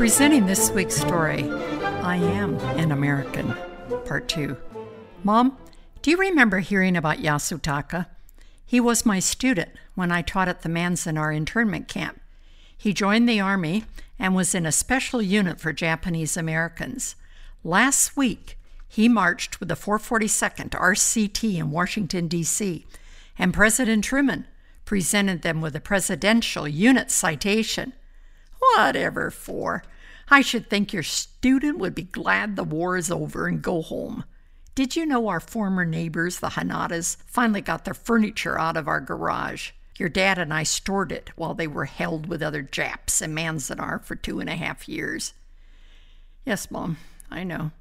Presenting this week's story, I Am an American, Part 2. Mom, do you remember hearing about Yasutaka? He was my student when I taught at the Manzanar internment camp. He joined the Army and was in a special unit for Japanese Americans. Last week, he marched with the 442nd RCT in Washington, D.C., and President Truman presented them with a Presidential Unit Citation. Whatever for. I should think your student would be glad the war is over and go home. Did you know our former neighbors, the Hanadas, finally got their furniture out of our garage? Your dad and I stored it while they were held with other Japs in Manzanar for two and a half years. Yes, Mom, I know.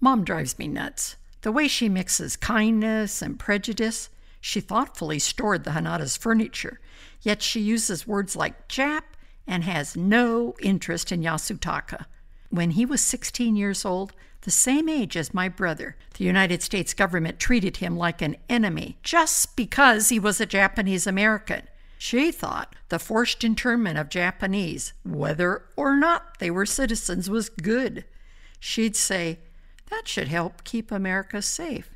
Mom drives me nuts. The way she mixes kindness and prejudice. She thoughtfully stored the Hanada's furniture, yet she uses words like Jap and has no interest in Yasutaka. When he was 16 years old, the same age as my brother, the United States government treated him like an enemy just because he was a Japanese American. She thought the forced internment of Japanese, whether or not they were citizens, was good. She'd say, that should help keep America safe.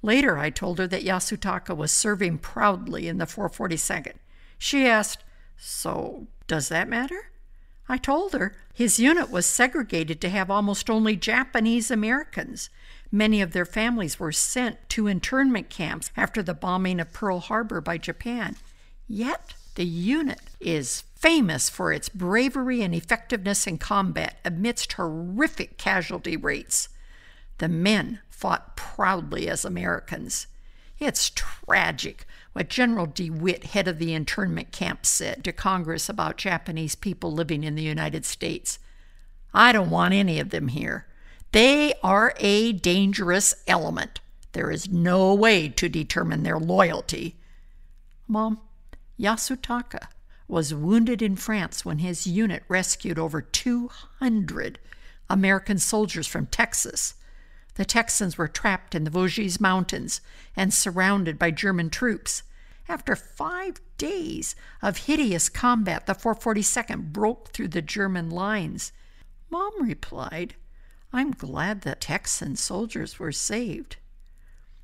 Later, I told her that Yasutaka was serving proudly in the 442nd. She asked, So, does that matter? I told her his unit was segregated to have almost only Japanese Americans. Many of their families were sent to internment camps after the bombing of Pearl Harbor by Japan. Yet, the unit is famous for its bravery and effectiveness in combat amidst horrific casualty rates. The men fought proudly as Americans. It's tragic what General DeWitt, head of the internment camp, said to Congress about Japanese people living in the United States. I don't want any of them here. They are a dangerous element. There is no way to determine their loyalty. Mom, Yasutaka was wounded in France when his unit rescued over 200 American soldiers from Texas. The Texans were trapped in the Vosges Mountains and surrounded by German troops. After five days of hideous combat, the 442nd broke through the German lines. Mom replied, I'm glad the Texan soldiers were saved.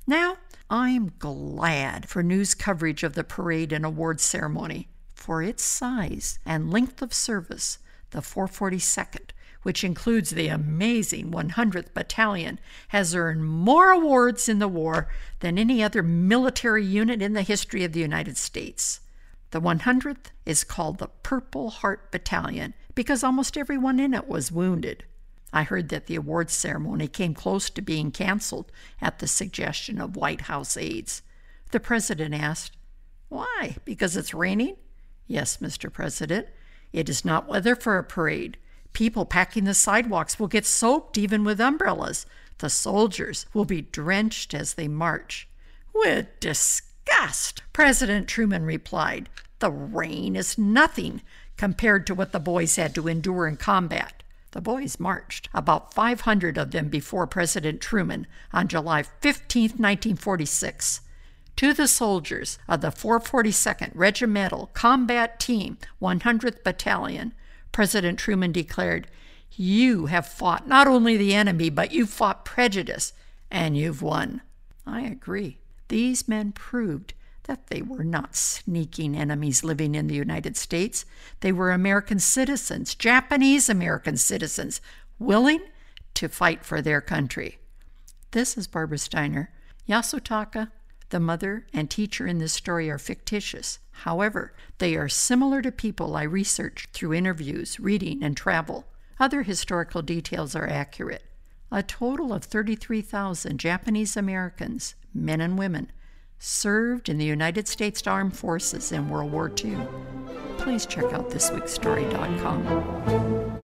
Now, I'm glad for news coverage of the parade and award ceremony. For its size and length of service, the 442nd, which includes the amazing 100th Battalion, has earned more awards in the war than any other military unit in the history of the United States. The 100th is called the Purple Heart Battalion because almost everyone in it was wounded. I heard that the awards ceremony came close to being canceled at the suggestion of White House aides. The president asked, Why? Because it's raining? Yes, Mr. President. It is not weather for a parade. People packing the sidewalks will get soaked even with umbrellas. The soldiers will be drenched as they march. With disgust, President Truman replied, The rain is nothing compared to what the boys had to endure in combat. The boys marched, about 500 of them before President Truman, on July 15, 1946. To the soldiers of the 442nd Regimental Combat Team, 100th Battalion, President Truman declared, You have fought not only the enemy, but you've fought prejudice, and you've won. I agree. These men proved that they were not sneaking enemies living in the United States. They were American citizens, Japanese American citizens, willing to fight for their country. This is Barbara Steiner. Yasutaka, the mother and teacher in this story, are fictitious. However, they are similar to people I researched through interviews, reading, and travel. Other historical details are accurate. A total of 33,000 Japanese Americans, men and women, served in the United States Armed Forces in World War II. Please check out thisweekstory.com.